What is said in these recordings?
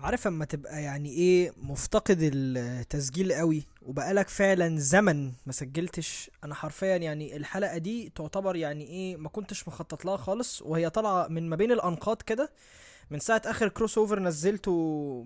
عارف اما تبقى يعني إيه مفتقد التسجيل قوي وبقالك فعلا زمن ما سجلتش. أنا حرفيا يعني الحلقة دي تعتبر يعني إيه ما كنتش مخطط لها خالص وهي طالعة من ما بين الأنقاض كده من ساعة آخر crossover نزلته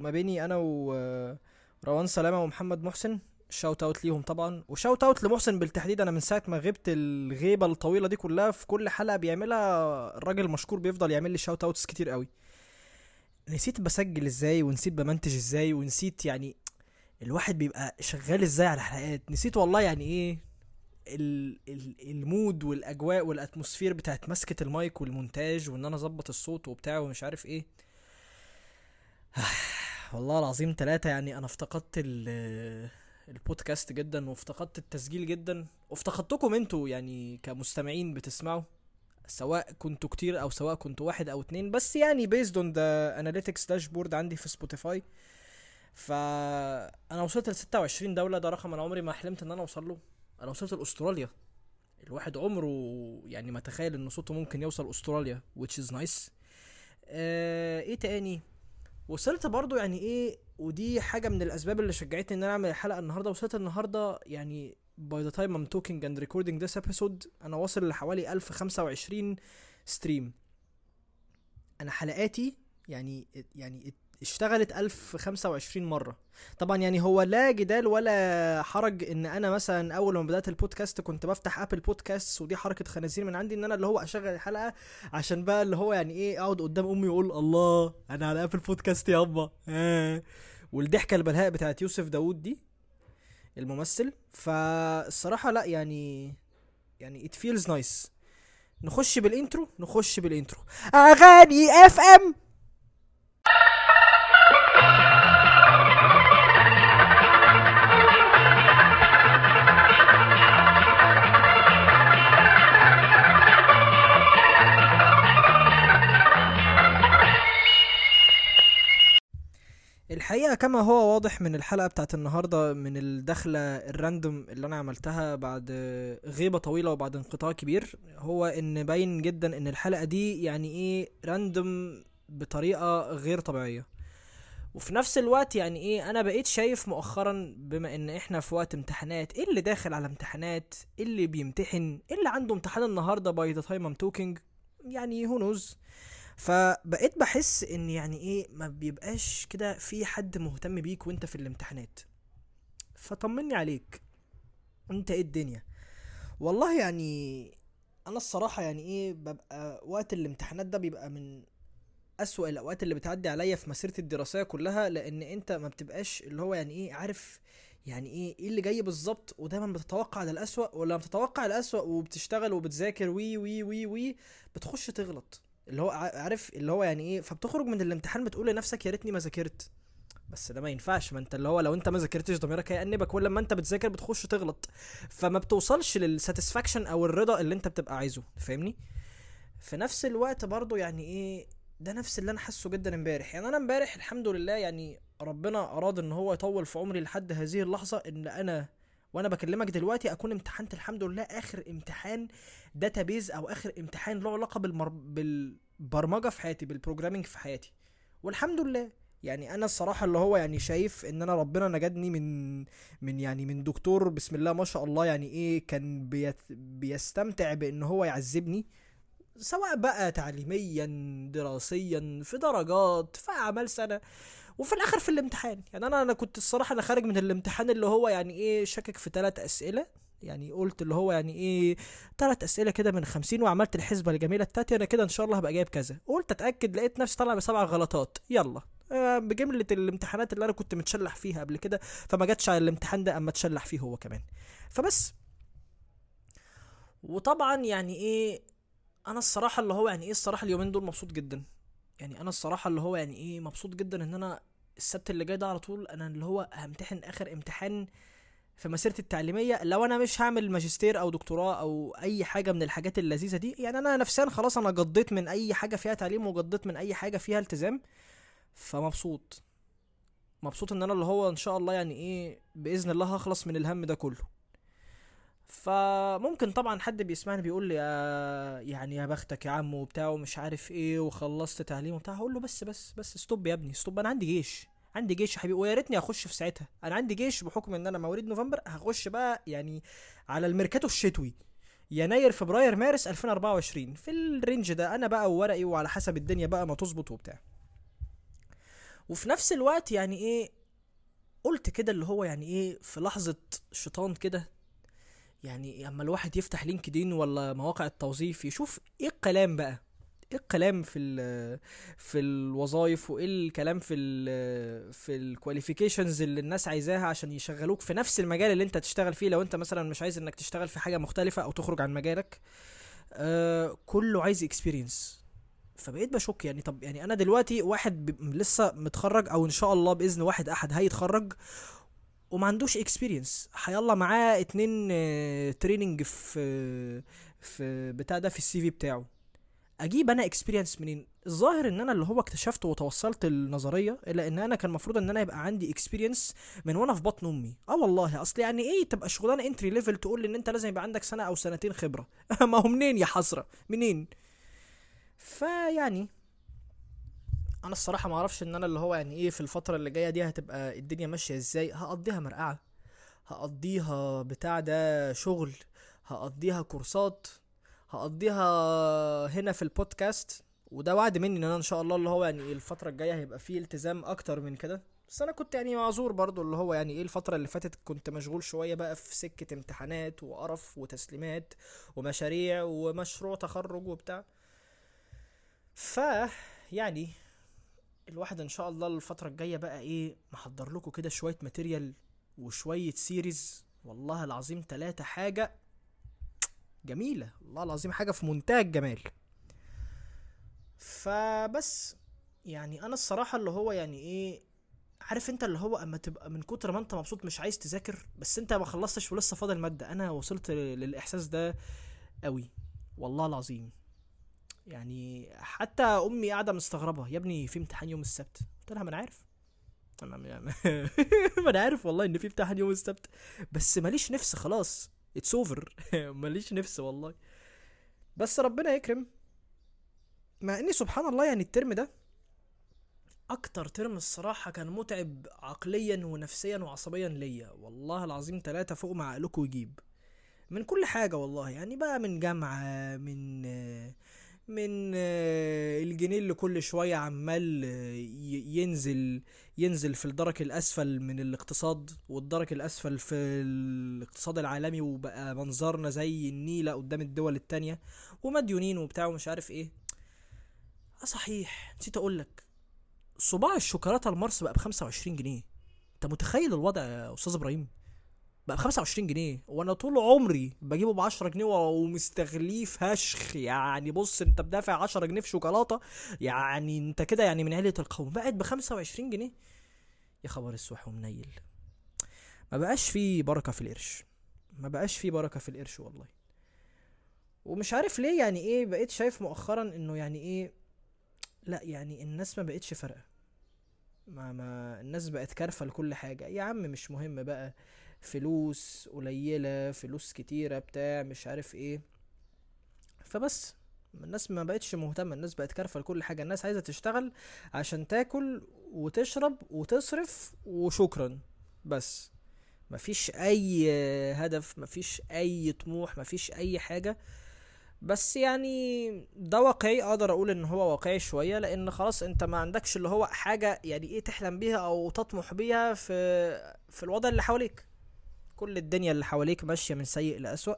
ما بيني أنا وروان سلامة ومحمد محسن. shout out ليهم طبعا. و shout out لمحسن بالتحديد. أنا من ساعة ما غبت الغيبة الطويلة دي كلها في كل حلقة بيعملها الراجل المشكور بيفضل يعمل لي shout outs كتير قوي. نسيت بسجل إزاي ونسيت بمنتج إزاي ونسيت يعني الواحد بيبقى شغال إزاي على الحلقات نسيت والله يعني إيه ال ال ال mood والأجواء وال atmosphere بتاعت مسكة المايك والمونتاج وإن أنا أظبط الصوت وبتاع ومش عارف إيه. والله العظيم ثلاثة يعني أنا افتقدت ال- البودكاست جدا وافتقدت التسجيل جدا. وافتقدتكم أنتوا يعني كمستمعين بتسمعوا. سواء كنتوا كتير أو سواء كنتوا واحد أو اتنين بس يعني based on the analytics dashboard عندي في سبوتيفاي فأنا وصلت ل 26 دولة ده رقم أنا عمري ما حلمت إن أنا أوصل له. أنا وصلت لأستراليا. الواحد عمره يعني ما تخيل إن صوته ممكن يوصل أستراليا which is nice. آه إيه تاني؟ وصلت برضو يعني إيه ودي حاجة من الأسباب اللي شجعتني إن أنا أعمل الحلقة النهاردة. وصلت النهاردة يعني by the time I'm talking and recording this episode أنا واصل لحوالي 1025 stream أنا حلقاتي يعني يعني اشتغلت 1025 مرة. طبعا يعني هو لا جدال ولا حرج إن أنا مثلا أول ما بدأت البودكاست كنت بفتح Apple Podcast ودي حركة خنازير من عندي إن أنا اللي هو أشغل الحلقة عشان بقى اللي هو يعني إيه أقعد قدام أمي وأقول الله أنا على Apple Podcast يابا. آه. والضحكة البلهاء بتاعت يوسف داوود دي الممثل. فالصراحة لا يعني يعني it feels nice. نخش بال intro نخش بال intro أغاني FM الحقيقة كما هو واضح من الحلقة بتاعت النهاردة من الدخلة ال random اللي أنا عملتها بعد غيبة طويلة وبعد انقطاع كبير هو إن باين جدا إن الحلقة دي يعني إيه random بطريقة غير طبيعية. وفي نفس الوقت يعني إيه أنا بقيت شايف مؤخرا بما إن إحنا في وقت امتحانات إيه اللي داخل على امتحانات؟ إيه اللي بيمتحن؟ إيه اللي عنده امتحان النهاردة by the time I'm talking يعني who knows فبقيت بحس إن يعني إيه ما بيبقاش كده في حد مهتم بيك وأنت في الامتحانات. فطمني عليك. أنت إيه الدنيا؟ والله يعني أنا الصراحة يعني إيه ببقى وقت الامتحانات ده بيبقى من أسوأ الأوقات اللي بتعدي عليا في مسيرتي الدراسية كلها لأن أنت ما بتبقاش اللي هو يعني إيه عارف يعني إيه إيه اللي جاي بالظبط ودايما بتتوقع ده الأسوأ ولما بتتوقع الأسوأ وبتشتغل وبتذاكر وي وي وي وي بتخش تغلط. اللي هو عارف اللي هو يعني إيه فبتخرج من الامتحان بتقول لنفسك يا ريتني ما ذاكرت. بس ده ما ينفعش ما انت اللي هو لو انت ما ذاكرتش ضميرك هيأنبك. ولا لما انت بتذاكر بتخش تغلط. فما بتوصلش لل satisfaction أو الرضا اللي انت بتبقى عايزه فاهمني؟ في نفس الوقت برضو يعني إيه ده نفس اللي أنا حاسه جدا امبارح. يعني أنا امبارح الحمد لله يعني ربنا أراد إن هو يطول في عمري لحد هذه اللحظة إن أنا وأنا بكلمك دلوقتي أكون امتحنت الحمد لله آخر امتحان database أو آخر امتحان له علاقة بالمر... بالبرمجة في حياتي بال programming في حياتي. والحمد لله. يعني أنا الصراحة اللي هو يعني شايف إن أنا ربنا نجدني من من يعني من دكتور بسم الله ما شاء الله يعني إيه كان بيت بيستمتع بإن هو يعذبني. سواء بقى تعليميا دراسيا في درجات في أعمال سنة وفي الآخر في الامتحان. يعني أنا أنا كنت الصراحة أنا خارج من الامتحان اللي هو يعني إيه شاكك في ثلاث أسئلة. يعني قلت اللي هو يعني إيه ثلاث أسئلة كده من خمسين وعملت الحسبة الجميلة بتاعتي أنا كده إن شاء الله هبقى جايب كذا. قلت أتأكد لقيت نفسي طالع بسبع غلطات. يلا. آه، بجملة الامتحانات اللي أنا كنت متشلح فيها قبل كده فما جاتش على الامتحان ده أما اتشلح فيه هو كمان. فبس. وطبعا يعني إيه أنا الصراحة اللي هو يعني إيه الصراحة اليومين دول مبسوط جدا. يعني أنا الصراحة اللي هو يعني إيه مبسوط جدا إن أنا السبت اللي جاي ده على طول أنا اللي هو همتحن آخر امتحان في مسيرتي التعليمية. لو أنا مش هعمل ماجستير أو دكتوراه أو أي حاجة من الحاجات اللذيذة دي يعني أنا نفسيا خلاص أنا قضيت من أي حاجة فيها تعليم وقضيت من أي حاجة فيها التزام فمبسوط. مبسوط إن أنا اللي هو إن شاء الله يعني إيه بإذن الله هخلص من الهم ده كله. فممكن طبعا حد بيسمعني بيقول لي يا يعني يا بختك يا عم وبتاع ومش عارف إيه وخلصت تعليم وبتاع. هقول له بس بس بس stop يا ابني stop أنا عندي جيش عندي جيش يا حبيبي ويا ريتني اخش في ساعتها. أنا عندي جيش بحكم إن أنا مواليد نوفمبر هخش بقى يعني على الميركاتو الشتوي يناير فبراير مارس 2024 في ال range ده أنا بقى وورقي وعلى حسب الدنيا بقى ما تظبط وبتاع. وفي نفس الوقت يعني إيه قلت كده اللي هو يعني إيه في لحظة شيطان كده يعني أما الواحد يفتح LinkedIn ولا مواقع التوظيف يشوف إيه الكلام بقى؟ إيه الكلام في ال في الوظائف وإيه الكلام في ال في ال qualifications اللي الناس عايزاها عشان يشغلوك في نفس المجال اللي أنت تشتغل فيه لو أنت مثلا مش عايز إنك تشتغل في حاجة مختلفة أو تخرج عن مجالك آه كله عايز experience فبقيت بشك يعني طب يعني أنا دلوقتي واحد لسه متخرج أو إن شاء الله بإذن واحد أحد هيتخرج وما عندوش experience هيلا معاه اتنين training في في بتاع ده في ال CV بتاعه. أجيب أنا experience منين؟ الظاهر إن أنا اللي هو اكتشفته وتوصلت النظرية إلا إن أنا كان المفروض إن أنا يبقى عندي experience من وأنا في بطن أمي. آه والله أصل يعني إيه تبقى شغلانة entry level تقول إن أنت لازم يبقى عندك سنة أو سنتين خبرة؟ ما هو منين يا حسرة؟ منين؟ فيعني أنا الصراحة ما أعرفش إن أنا اللي هو يعني إيه في الفترة اللي جاية دي هتبقى الدنيا ماشية إزاي. هقضيها مرقعة. هقضيها بتاع ده شغل. هقضيها كورسات. هقضيها هنا في البودكاست. وده وعد مني إن أنا إن شاء الله اللي هو يعني الفترة الجاية هيبقى فيه التزام أكتر من كده. بس أنا كنت يعني معذور برضو اللي هو يعني إيه الفترة اللي فاتت كنت مشغول شوية بقى في سكة امتحانات وقرف وتسليمات ومشاريع ومشروع تخرج وبتاع. ف يعني الواحد إن شاء الله الفترة الجاية بقى إيه محضر لكم كده شوية material وشوية series والله العظيم ثلاثة حاجة جميلة. والله العظيم حاجة في منتهى الجمال. فبس يعني أنا الصراحة اللي هو يعني إيه عارف أنت اللي هو أما تبقى من كتر ما أنت مبسوط مش عايز تذاكر بس أنت ما خلصتش ولسه فاضل مادة. أنا وصلت للإحساس ده قوي والله العظيم. يعني حتى أمي قاعدة مستغربة يا ابني في امتحان يوم السبت؟ قلت لها ما أنا عارف. أنا ما أنا عارف والله إن في امتحان يوم السبت بس ماليش نفس خلاص it's over ماليش نفس والله. بس ربنا يكرم. مع إني سبحان الله يعني الترم ده أكتر ترم الصراحة كان متعب عقليا ونفسيا وعصبيا ليا. والله العظيم ثلاثة فوق ما عقلكوا يجيب. من كل حاجة والله يعني بقى من جامعة من من الجنيه اللي كل شوية عمال ينزل ينزل في الدرك الأسفل من الاقتصاد والدرك الأسفل في الاقتصاد العالمي وبقى منظرنا زي النيلة قدام الدول التانية ومديونين وبتاع ومش عارف إيه. آه صحيح. نسيت أقول لك صباع الشوكولاتة المارس بقى ب 25 جنيه. أنت متخيل الوضع يا أستاذ إبراهيم؟ بقى ب 25 جنيه وأنا طول عمري بجيبه ب 10 جنيه ومستغليه فشخ. يعني بص أنت بدافع 10 جنيه في شوكولاتة يعني أنت كده يعني من عيلة القوم. بقت ب 25 جنيه. يا خبر السوح ومنيل. ما بقاش فيه بركة في القرش. ما بقاش فيه بركة في القرش والله. ومش عارف ليه يعني إيه بقيت شايف مؤخرا إنه يعني إيه لأ يعني الناس ما بقتش فارقة. ما ما الناس بقت كارفة لكل حاجة. يا عم مش مهم بقى. فلوس قليلة فلوس كتيرة بتاع مش عارف إيه. فبس الناس ما بقتش مهتمة الناس بقت كارفة لكل حاجة. الناس عايزة تشتغل عشان تاكل وتشرب وتصرف وشكرا. بس مفيش أي هدف مفيش أي طموح مفيش أي حاجة. بس يعني ده واقعي أقدر أقول إن هو واقعي شوية. لأن خلاص أنت ما عندكش اللي هو حاجة يعني إيه تحلم بيها أو تطمح بيها في في الوضع اللي حواليك. كل الدنيا اللي حواليك ماشية من سيء لأسوأ.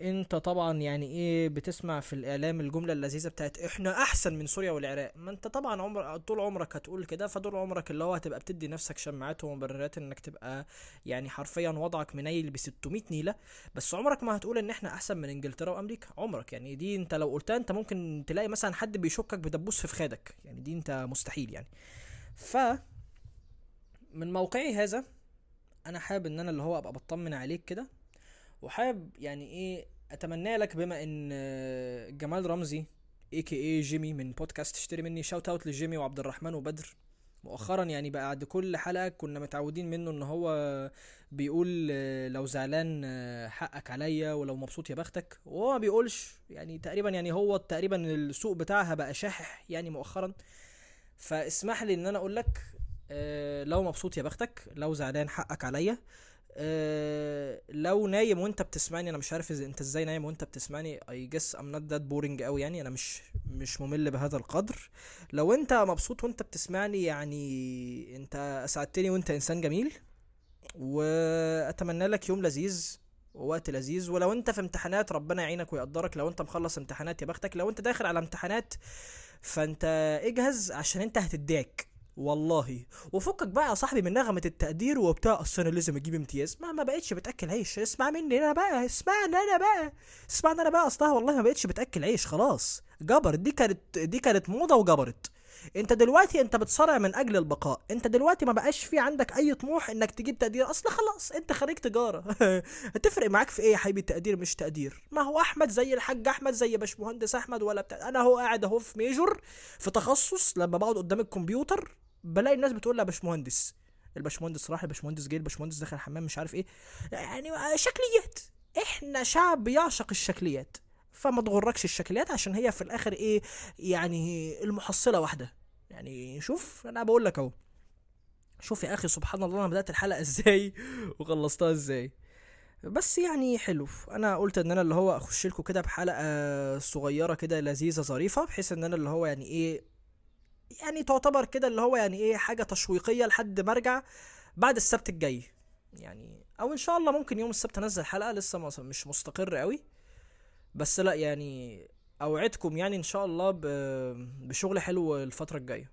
انت طبعا يعني إيه بتسمع في الإعلام الجملة اللذيذة بتاعت إحنا أحسن من سوريا والعراق. ما انت طبعا عمر طول عمرك هتقول كده فطول عمرك اللي هو هتبقى بتدي نفسك شماعات ومبررات إنك تبقى يعني حرفيا وضعك منيل ب 600 نيلة. بس عمرك ما هتقول إن إحنا أحسن من إنجلترا وأمريكا. عمرك يعني دي انت لو قلتها انت ممكن تلاقي مثلا حد بيشكك بدبوس في فخادك يعني دي انت مستحيل يعني. ف من موقعي هذا أنا حابب إن أنا اللي هو أبقى بطمن عليك كده وحابب يعني إيه أتمنى لك بما إن جمال رمزي a.k.a. جيمي من بودكاست تشتري مني shout out لجيمي وعبد الرحمن وبدر. مؤخرا يعني بعد كل حلقة كنا متعودين منه إن هو بيقول لو زعلان حقك عليا ولو مبسوط يا بختك وهو ما بيقولش. يعني تقريبا يعني هو تقريبا السوق بتاعها بقى شاحح يعني مؤخرا. فاسمح لي إن أنا أقول لك آه، لو مبسوط يا بختك لو زعلان حقك عليا. آه، لو نايم وانت بتسمعني أنا مش عارف إذا أنت إزاي نايم وانت بتسمعني. I guess I'm not that boring قوي يعني أنا مش مش ممل بهذا القدر. لو انت مبسوط وانت بتسمعني يعني انت أسعدتني وانت إنسان جميل. وأتمنى لك يوم لذيذ ووقت لذيذ. ولو انت في امتحانات ربنا يعينك ويقدرك. لو انت مخلص امتحانات يا بختك لو انت داخل على امتحانات فانت اجهز عشان انت هتداك والله. وفكك بقى يا صاحبي من نغمة التقدير وبتاع أصل أنا لازم أجيب امتياز. ما ما بقتش بتأكل عيش. اسمع مني أنا بقى. اسمعني أنا بقى. اسمعني أنا بقى اصلها والله ما بقتش بتأكل عيش. خلاص. جبرت. دي كانت دي كانت موضة وجبرت. أنت دلوقتي أنت بتصارع من أجل البقاء. أنت دلوقتي ما بقاش في عندك أي طموح إنك تجيب تقدير. أصل خلاص. أنت خريج تجارة. هتفرق معاك في إيه يا حبيبي؟ تقدير مش تقدير. ما هو أحمد زي الحاج أحمد زي باشمهندس أحمد ولا بتاع. أنا هو قاعد أهو في ميجور في تخصص لما بقعد قدام الكمبيوتر. بلاقي الناس بتقول لي يا باشمهندس. الباشمهندس راح الباشمهندس جه الباشمهندس دخل الحمام مش عارف إيه. يعني شكليات. إحنا شعب بيعشق الشكليات. فما تغركش الشكليات عشان هي في الآخر إيه يعني المحصلة واحدة. يعني شوف أنا بقول لك أهو. شوف يا أخي سبحان الله أنا بدأت الحلقة إزاي وخلصتها إزاي. بس يعني حلو. أنا قلت إن أنا اللي هو أخش لكم كده بحلقة صغيرة كده لذيذة ظريفة بحيث إن أنا اللي هو يعني إيه يعني تعتبر كده اللي هو يعني إيه حاجة تشويقية لحد ما أرجع بعد السبت الجاي. يعني أو إن شاء الله ممكن يوم السبت أنزل حلقة لسه مش مستقر قوي بس لأ يعني أوعدكم يعني إن شاء الله بشغل حلو الفترة الجاية.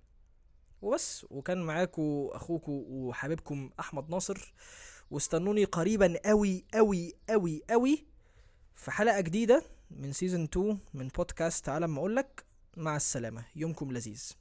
وبس وكان معاكم اخوكم وحبيبكم أحمد ناصر. واستنوني قريبا قوي قوي قوي قوي في حلقة جديدة من سيزون 2 من بودكاست تعالى ما أقولك. مع السلامة. يومكم لذيذ.